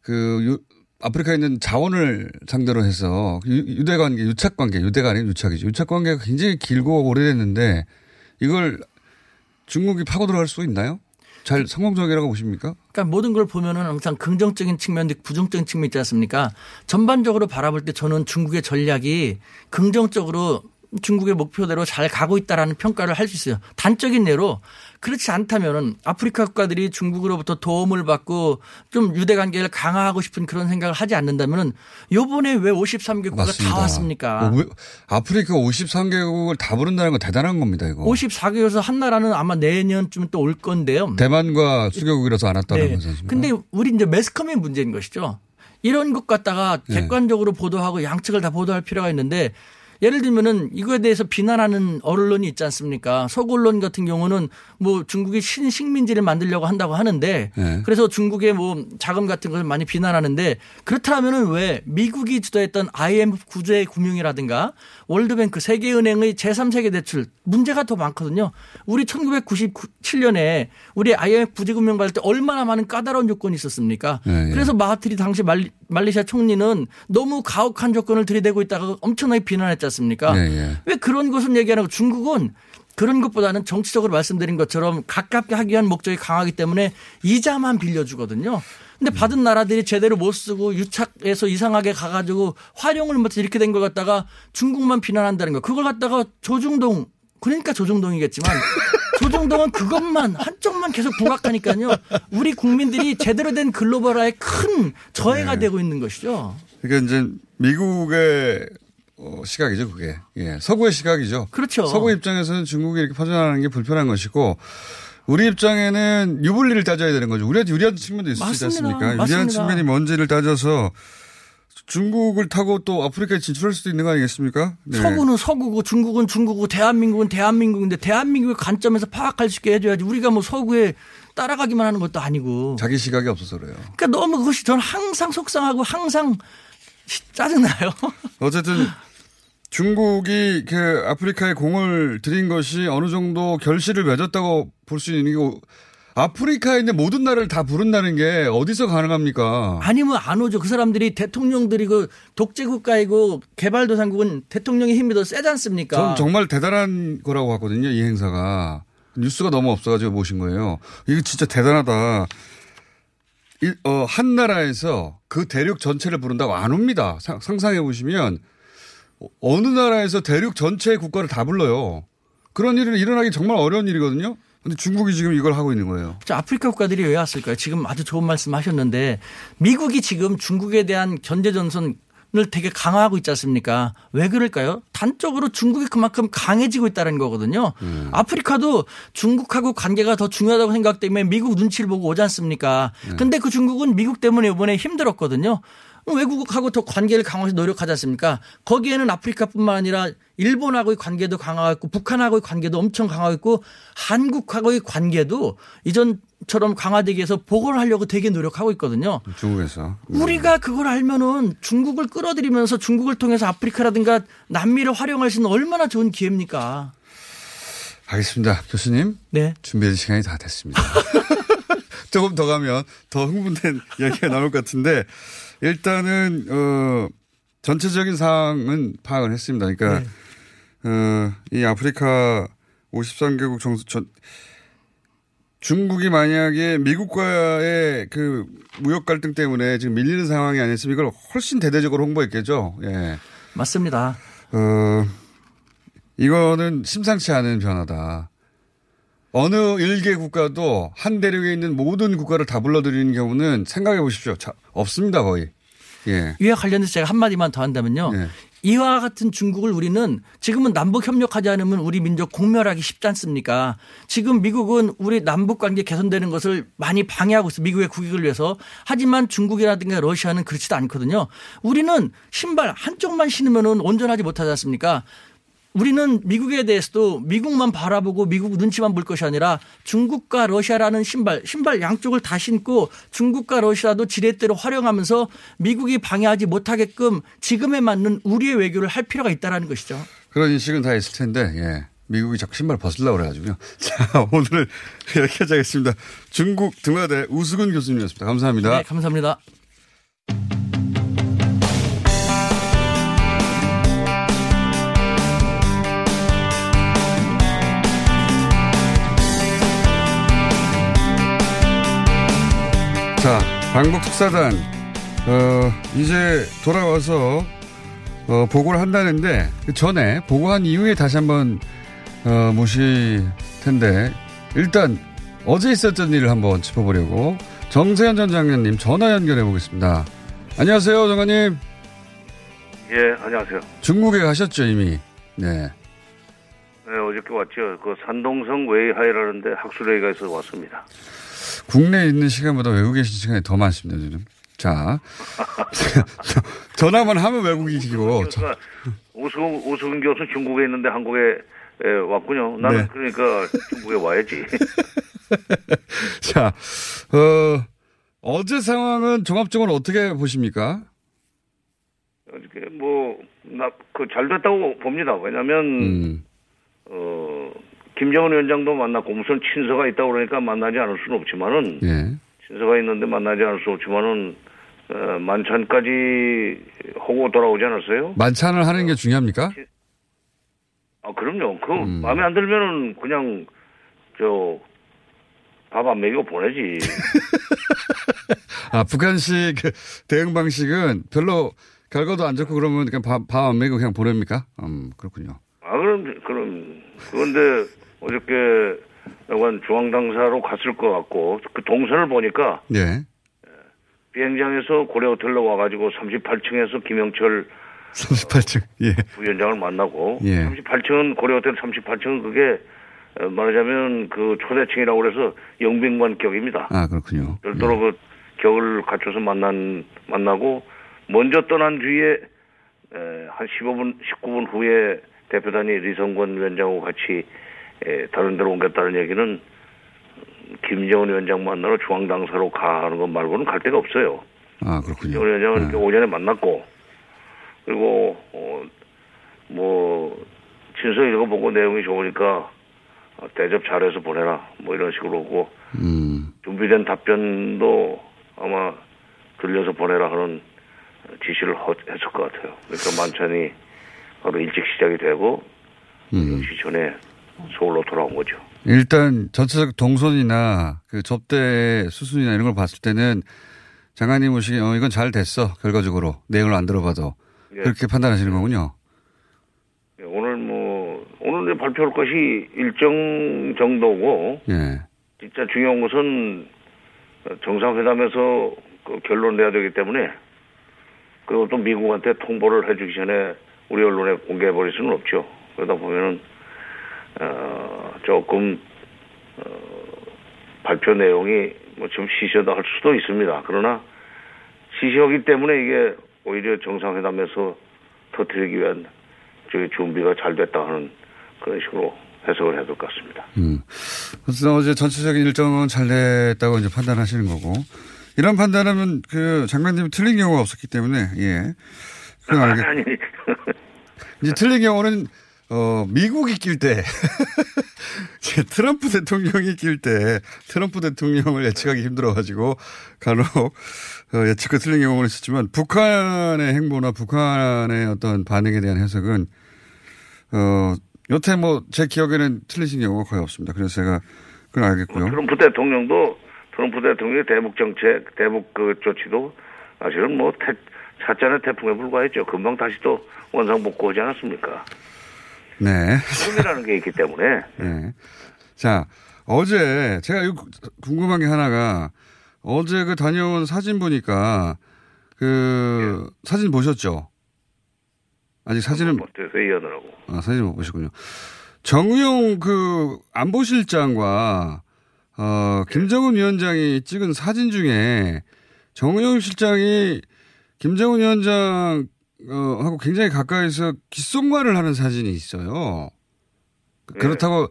그 유, 아프리카에 있는 자원을 상대로 해서 유, 유대 관계, 유착 관계, 유대가 아닌 유착이죠. 유착 관계가 굉장히 길고 오래됐는데 이걸 중국이 파고 들어갈 수 있나요? 잘 성공적이라고 보십니까? 그러니까 모든 걸 보면은 항상 긍정적인 측면도 부정적인 측면 있지 않습니까? 전반적으로 바라볼 때 저는 중국의 전략이 긍정적으로 중국의 목표대로 잘 가고 있다라는 평가를 할 수 있어요. 단적인 예로 그렇지 않다면은 아프리카 국가들이 중국으로부터 도움을 받고 좀 유대 관계를 강화하고 싶은 그런 생각을 하지 않는다면은 요번에 왜 53개국가 다 왔습니까? 어, 왜- 아프리카 53개국을 다 부른다는 건 대단한 겁니다, 이거. 54개국에서 한 나라는 아마 내년쯤 또 올 건데요. 대만과 수교국이라서 안 왔다는 네. 거죠. 근데 우리 이제 매스컴의 문제인 것이죠. 이런 것 갖다가 네. 객관적으로 보도하고 양측을 다 보도할 필요가 있는데 예를 들면은 이거에 대해서 비난하는 언론이 있지 않습니까? 서구언론 같은 경우는 뭐 중국이 신식민지를 만들려고 한다고 하는데 네. 그래서 중국의 뭐 자금 같은 걸 많이 비난하는데 그렇다면은 왜 미국이 주도했던 IMF 구제 금융이라든가 월드뱅크 세계은행의 제3세계 대출 문제가 더 많거든요. 우리 1997년에 우리 IMF 구제 금융 받을 때 얼마나 많은 까다로운 요건이 있었습니까? 네, 예. 그래서 마하트리 당시 말리, 말리시아 총리는 너무 가혹한 조건을 들이대고 있다가 엄청나게 비난했지 않습니까? 예, 예. 왜 그런 것은 얘기 안 하고 중국은 그런 것보다는 정치적으로 말씀드린 것처럼 가깝게 하기 위한 목적이 강하기 때문에 이자만 빌려주거든요. 근데 받은 나라들이 제대로 못 쓰고 유착해서 이상하게 가가지고 활용을 못해서 이렇게 된 걸 갖다가 중국만 비난한다는 거. 그걸 갖다가 조중동 그러니까 조중동이겠지만 조중동은 그것만 한쪽만 계속 부각하니까요. 우리 국민들이 제대로 된 글로벌화에 큰 저해가 네. 되고 있는 것이죠. 그러니까 이제 미국의 어, 시각이죠, 그게. 예. 서구의 시각이죠. 그렇죠. 서구 입장에서는 중국이 이렇게 퍼져나가는 게 불편한 것이고, 우리 입장에는 유불리를 따져야 되는 거죠. 우리한테 유리한 측면도 있을 수 있지. 않습니까? 유리한 맞습니다. 측면이 뭔지를 따져서 중국을 타고 또 아프리카에 진출할 수도 있는 거 아니겠습니까? 네. 서구는 서구고 중국은 중국이고 대한민국은 대한민국인데 대한민국의 관점에서 파악할 수 있게 해줘야지 우리가 뭐 서구에 따라가기만 하는 것도 아니고. 자기 시각이 없어서 그래요. 그러니까 너무 그것이 저는 항상 속상하고 항상 짜증나요. 어쨌든 중국이 그 아프리카에 공을 들인 것이 어느 정도 결실을 맺었다고 볼 수 있는 게 아프리카에 있는 모든 나라를 다 부른다는 게 어디서 가능합니까? 아니면 안 오죠. 그 사람들이 대통령들이 그 독재 국가이고 개발도상국은 대통령의 힘이 더 세지 않습니까? 전 정말 대단한 거라고 봤거든요. 이 행사가 뉴스가 너무 없어가지고 모신 거예요. 이거 진짜 대단하다. 이, 어, 한 나라에서 그 대륙 전체를 부른다고 안 옵니다. 상- 상상해 보시면 어느 나라에서 대륙 전체의 국가를 다 불러요. 그런 일은 일어나기 정말 어려운 일이거든요. 근데 중국이 지금 이걸 하고 있는 거예요. 자, 아프리카 국가들이 왜 왔을까요? 지금 아주 좋은 말씀 하셨는데 미국이 지금 중국에 대한 견제 전선을 되게 강화하고 있지 않습니까? 왜 그럴까요? 단적으로 중국이 그만큼 강해지고 있다는 거거든요. 아프리카도 중국하고 관계가 더 중요하다고 생각 때문에 미국 눈치를 보고 오지 않습니까? 근데 그 중국은 미국 때문에 이번에 힘들었거든요. 외국하고 더 관계를 강화해서 노력하지 않습니까? 거기에는 아프리카뿐만 아니라 일본하고의 관계도 강화했고 북한하고의 관계도 엄청 강화했고 한국하고의 관계도 이전처럼 강화되기 위해서 복원하려고 되게 노력하고 있거든요. 중국에서. 우리가 그걸 알면은 중국을 끌어들이면서 중국을 통해서 아프리카라든가 남미를 활용할 수 있는 얼마나 좋은 기회입니까? 알겠습니다. 교수님. 네. 준비할 시간이 다 됐습니다. 조금 더 가면 더 흥분된 이야기가 나올 것 같은데 일단은 어 전체적인 상황은 파악을 했습니다. 그러니까 어, 이 아프리카 53개국 정수 전 중국이 만약에 미국과의 그 무역 갈등 때문에 지금 밀리는 상황이 아니었으면 이걸 훨씬 대대적으로 홍보했겠죠. 예. 맞습니다. 어, 이거는 심상치 않은 변화다. 어느 일개 국가도 한 대륙에 있는 모든 국가를 다 불러들이는 경우는 생각해 보십시오. 자, 없습니다, 거의. 예. 이와 관련해서 제가 한마디만 더 한다면요. 이와 같은 중국을 우리는 지금은 남북 협력하지 않으면 우리 민족 공멸하기 쉽지 않습니까? 지금 미국은 우리 남북 관계 개선되는 것을 많이 방해하고 있어. 미국의 국익을 위해서. 하지만 중국이라든가 러시아는 그렇지도 않거든요. 우리는 신발 한쪽만 신으면은 온전하지 못하지 않습니까? 우리는 미국에 대해서도 미국만 바라보고 미국 눈치만 볼 것이 아니라 중국과 러시아라는 신발, 신발 양쪽을 다 신고 중국과 러시아도 지렛대로 활용하면서 미국이 방해하지 못하게끔 지금에 맞는 우리의 외교를 할 필요가 있다는 것이죠. 그런 인식은 다 있을 텐데, 예. 미국이 자꾸 신발 벗으려고 그래가지고요. 자, 오늘 여기까지 하겠습니다. 중국 등화대 우수근 교수님이었습니다. 감사합니다. 네, 감사합니다. 자, 방북 특사단, 어, 이제 돌아와서, 어, 보고를 한다는데, 그 전에, 보고한 이후에 다시 한 번, 어, 모실 텐데, 일단, 어제 있었던 일을 한번 짚어보려고, 정세현 전 장관님 전화 연결해 보겠습니다. 안녕하세요, 장관님. 예, 안녕하세요. 중국에 가셨죠, 이미. 네. 네, 어저께 왔죠. 그 산동성 웨이하이라는데 학술회의가 있어서 왔습니다. 국내에 있는 시간보다 외국에 계신 시간이 더 많습니다, 요즘. 자. 전화만 하면 외국이시고. 그러니까 오승, 오승 교수 중국에 있는데 한국에 에, 왔군요. 나는 네. 그러니까 중국에 와야지. 자, 어, 어제 상황은 종합적으로 어떻게 보십니까? 뭐, 나, 그, 잘 됐다고 봅니다. 왜냐면, 음. 어, 김정은 위원장도 만났고, 무슨 친서가 있다고 그러니까 만나지 않을 수는 없지만은, 예. 친서가 있는데 만나지 않을 수 없지만은, 어, 만찬까지 하고 돌아오지 않았어요? 만찬을 하는 게 중요합니까? 아, 그럼요. 그, 음. 마음에 안 들면은 그냥, 저, 밥안 먹이고 보내지. 아, 북한식 그 대응 방식은 별로 결과도 안 좋고 그러면 그냥 밥, 밥안 먹이고 그냥 보냅니까? 음, 그렇군요. 아, 그럼, 그럼. 그런데 어저께 여관 중앙당사로 갔을 것 같고, 그 동선을 보니까 예. 비행장에서 고래 호텔로 와가지고 38층에서 김영철 38층, 예. 부위원장을 만나고, 예. 38층은 고래 호텔 38층은 그게 어, 말하자면 그 초대층이라고 그래서 영빈관 격입니다. 아, 그렇군요. 별도로 그 격을 갖춰서 만난 만나고 먼저 떠난 뒤에 에, 한 15분 19분 후에 대표단이 리성권 위원장하고 같이 에, 다른 데로 옮겼다는 얘기는 음, 김정은 위원장 만나러 중앙당사로 가는 것 말고는 갈 데가 없어요. 아, 그렇군요. 김정은 위원장은 이렇게 오전에 만났고 그리고 어, 뭐 친서 읽어보고 내용이 좋으니까 어, 대접 잘해서 보내라 뭐 이런 식으로 하고 음. 준비된 답변도 아마 들려서 보내라 하는 지시를 허- 했을 것 같아요. 그러니까 만찬이 바로 일찍 시작이 되고 음. 10시 전에 서울로 돌아온 거죠. 일단 전체적 동선이나 그 접대 수순이나 이런 걸 봤을 때는 장관님 보시기에 어, 이건 잘 됐어. 결과적으로. 내용을 안 들어봐도. 예. 그렇게 판단하시는 거군요. 예, 오늘 뭐 오늘 발표할 것이 일정 정도고 예. 진짜 중요한 것은 정상회담에서 그 결론 내야 되기 때문에 그리고 또 미국한테 통보를 해주기 전에 우리 언론에 공개해 버릴 수는 없죠. 그러다 보면은 어, 조금 어, 발표 내용이 뭐 좀 시시하다 할 수도 있습니다. 그러나 시시하기 때문에 이게 오히려 정상회담에서 터뜨리기 위한 저기 준비가 잘 됐다 하는 그런 식으로 해석을 해야 될 것 같습니다. 음. 어쨌든 어제 전체적인 일정은 잘 됐다고 이제 판단하시는 거고. 이런 판단하면 그 장관님이 틀린 경우가 없었기 때문에, 예. 그건 알겠, 아니, 이제 틀린 경우는, 어, 미국이 낄 때, 트럼프 대통령이 낄 때, 트럼프 대통령을 예측하기 힘들어가지고, 간혹, 어, 예측과 틀린 경우는 있었지만, 북한의 행보나 북한의 어떤 반응에 대한 해석은, 어, 여태 뭐, 제 기억에는 틀리신 경우가 거의 없습니다. 그래서 제가, 그건 알겠고요. 트럼프 대통령도 트럼프 대통령의 대북 정책, 대북 그 조치도 사실은 뭐 태, 찻잔의 태풍에 불과했죠. 금방 다시 또 원상 복구하지 않았습니까? 네. 꿈이라는 게 있기 때문에 네. 자, 어제 제가 이거 궁금한 게 하나가 어제 그 다녀온 사진 보니까 그 사진 보셨죠? 아직 사진은 어때서 이해하더라고. 아, 사진 못 보셨군요. 정우영 그 안보실장과 어, 김정은 위원장이 찍은 사진 중에 정우영 실장이 김정은 위원장 어, 하고 굉장히 가까이서 귓속말을 하는 사진이 있어요. 그렇다고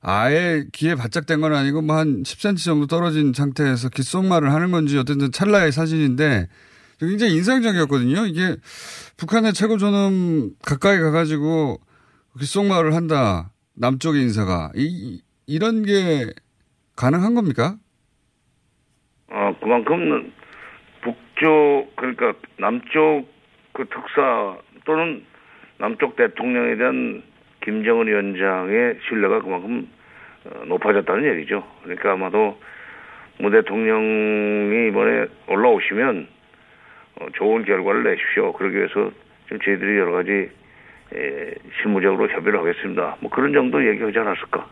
아예 귀에 바짝 된건 아니고 뭐 한 10cm 정도 떨어진 상태에서 귓속말을 하는 건지 어쨌든 찰나의 사진인데 굉장히 인상적이었거든요. 이게 북한의 최고 존엄 가까이 가가지고 귓속말을 한다. 남쪽의 인사가. 이, 이런 게 가능한 겁니까? 어, 그만큼 북쪽 그러니까 남쪽 그 특사 또는 남쪽 대통령에 대한 김정은 위원장의 신뢰가 그만큼 어, 높아졌다는 얘기죠. 그러니까 아마도 문 대통령이 이번에 올라오시면 어, 좋은 결과를 내십시오. 그러기 위해서 지금 저희들이 여러 가지 에, 실무적으로 협의를 하겠습니다. 뭐 그런 정도 얘기하지 않았을까?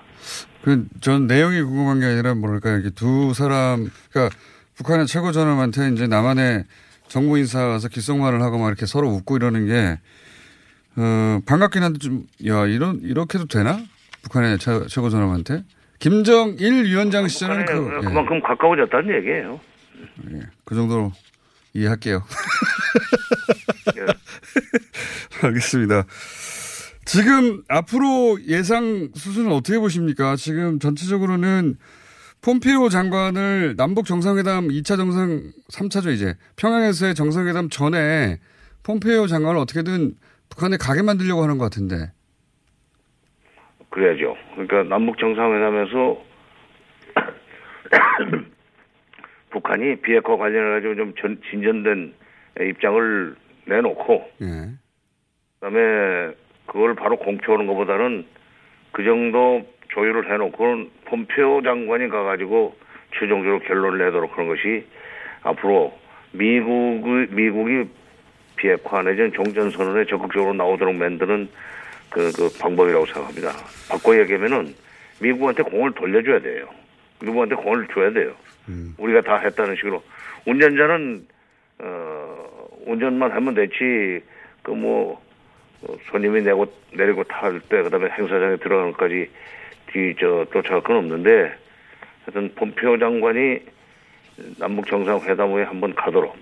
그, 전 내용이 궁금한 게 아니라 뭐랄까, 이렇게 두 사람, 그러니까 북한의 최고 전함한테 이제 남한의 정부 인사가 와서 귓속말을 하고 막 이렇게 서로 웃고 이러는 게, 어, 반갑긴 한데 좀, 야, 이런, 이렇게도 되나? 북한의 최, 최고 전함한테? 김정일 위원장 시절에는 그, 예, 그만큼 가까워졌다는 얘기예요. 예, 그 정도로 이해할게요. 알겠습니다. 지금 앞으로 예상 수순은 어떻게 보십니까? 지금 전체적으로는 폼페오 장관을 남북 정상회담 2차 정상 3차죠 이제 평양에서의 정상회담 전에 폼페오 장관을 어떻게든 북한에 가게 만들려고 하는 것 같은데. 그래야죠. 그러니까 남북 정상회담에서 북한이 비핵화 관련해 가지고 좀 전, 진전된 입장을 내놓고 예. 그다음에 그걸 바로 공표하는 것보다는 그 정도 조율을 해놓고 폼페오 장관이 가가지고 최종적으로 결론을 내도록 그런 것이 앞으로 미국의 미국이 비핵화 내지는 종전선언에 적극적으로 나오도록 만드는 그, 그 방법이라고 생각합니다. 바꿔 얘기하면은 미국한테 공을 돌려줘야 돼요. 미국한테 공을 줘야 돼요. 우리가 다 했다는 식으로 운전자는 어 운전만 하면 되지 그뭐 어, 손님이 내고 내리고 탈 때 그다음에 행사장에 들어가는 것까지 뒤저 쫓아갈 건 없는데 하여튼 폼페오 장관이 남북 정상회담 후에 한번 가도록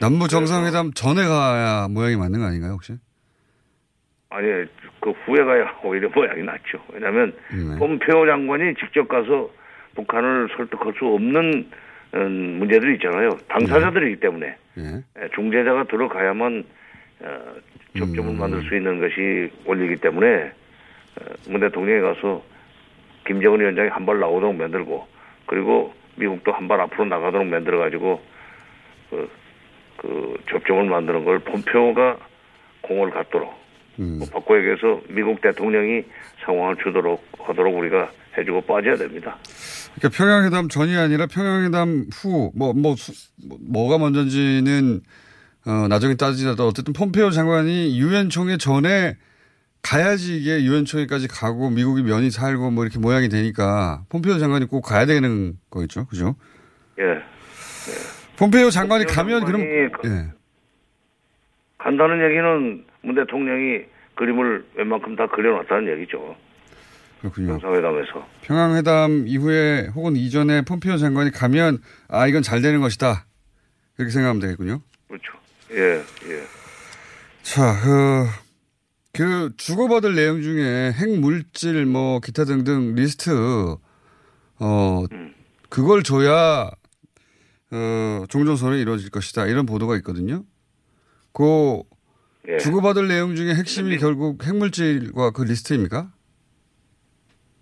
남북 정상회담 전에 가야 모양이 맞는 거 아닌가요 혹시? 아니 그 후에 가야 오히려 모양이 낫죠. 왜냐하면 네. 폼페오 장관이 직접 가서 북한을 설득할 수 없는 음, 문제들이 있잖아요. 당사자들이기 때문에 예. 예, 중재자가 들어가야만 어, 접점을 만들 수 있는 것이 원리이기 때문에 어, 문 대통령이 가서 김정은 위원장이 한 발 나오도록 만들고 그리고 미국도 한 발 앞으로 나가도록 만들어 가지고 그, 그 접점을 만드는 걸 폼페오가 공을 갖도록 뭐 바꿔 얘기해서 미국 대통령이 상황을 주도록 하도록 우리가 해주고 빠져야 됩니다. 그러니까 평양회담 전이 아니라 평양회담 후, 뭐, 뭐, 수- 뭐, 뭐가 먼저인지는, 어, 나중에 따지더라도 어쨌든 폼페오 장관이 유엔 총회 전에 가야지 이게 유엔 총회까지 가고 미국이 면이 살고 뭐 이렇게 모양이 되니까 폼페오 장관이 꼭 가야 되는 거겠죠. 그죠? 예. 폼페오 장관이 가면 그럼, 장관이 예. 간다는 얘기는 문 대통령이 그림을 웬만큼 다 그려놨다는 얘기죠. 그렇군요. 정상회담에서. 평양회담 이후에 혹은 이전에 폼페오 장관이 가면 아, 이건 잘 되는 것이다. 그렇게 생각하면 되겠군요. 그렇죠. 예, 예. 자, 그, 그 주고받을 내용 중에 핵물질 뭐 기타 등등 리스트 어 그걸 줘야 어 종전선언이 이루어질 것이다 이런 보도가 있거든요. 그 예. 주고받을 내용 중에 핵심이 결국 핵물질과 그 리스트입니까?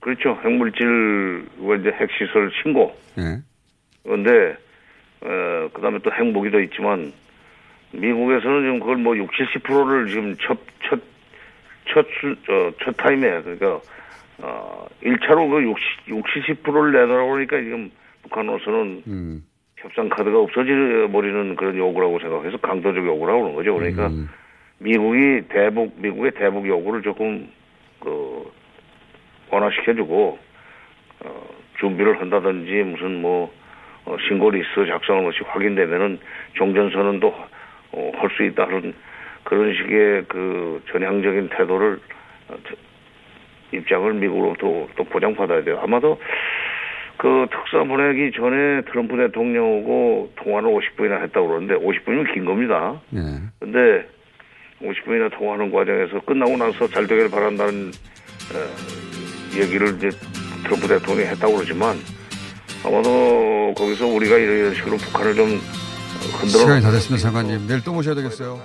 그렇죠. 핵물질, 뭐 이제 핵시설 신고. 예. 그런데, 어, 그 다음에 또 핵무기도 있지만, 미국에서는 지금 그걸 뭐 60, 70%를 지금 첫, 첫, 첫, 수, 어, 첫 타임에, 그러니까, 어, 1차로 그 60, 60%를 내놓으라고 그러니까 지금 북한으로서는 음. 협상 카드가 없어져버리는 그런 요구라고 생각해서 강도적 요구라고 그러는 거죠. 그러니까 음. 미국이 대북, 미국의 대북 요구를 조금, 그, 완화시켜주고, 어, 준비를 한다든지 무슨 뭐, 어, 신고 리스트 작성한 것이 확인되면은 종전선언도 어, 할 수 있다 하는 그런 식의 그 전향적인 태도를 어, 저- 입장을 미국으로부터 또 보장받아야 돼요. 아마도 그 특사 보내기 전에 트럼프 대통령하고 통화를 50분이나 했다고 그러는데 50분이면 긴 겁니다. 예. 근데 50분이나 통화하는 과정에서 끝나고 나서 잘 되기를 바란다는 어, 얘기를 이제 트럼프 대통령이 했다고 그러지만 아마도 거기서 우리가 이런 식으로 북한을 좀 시간이 다 됐습니다, 장관님. 내일 또 모셔야 되겠어요.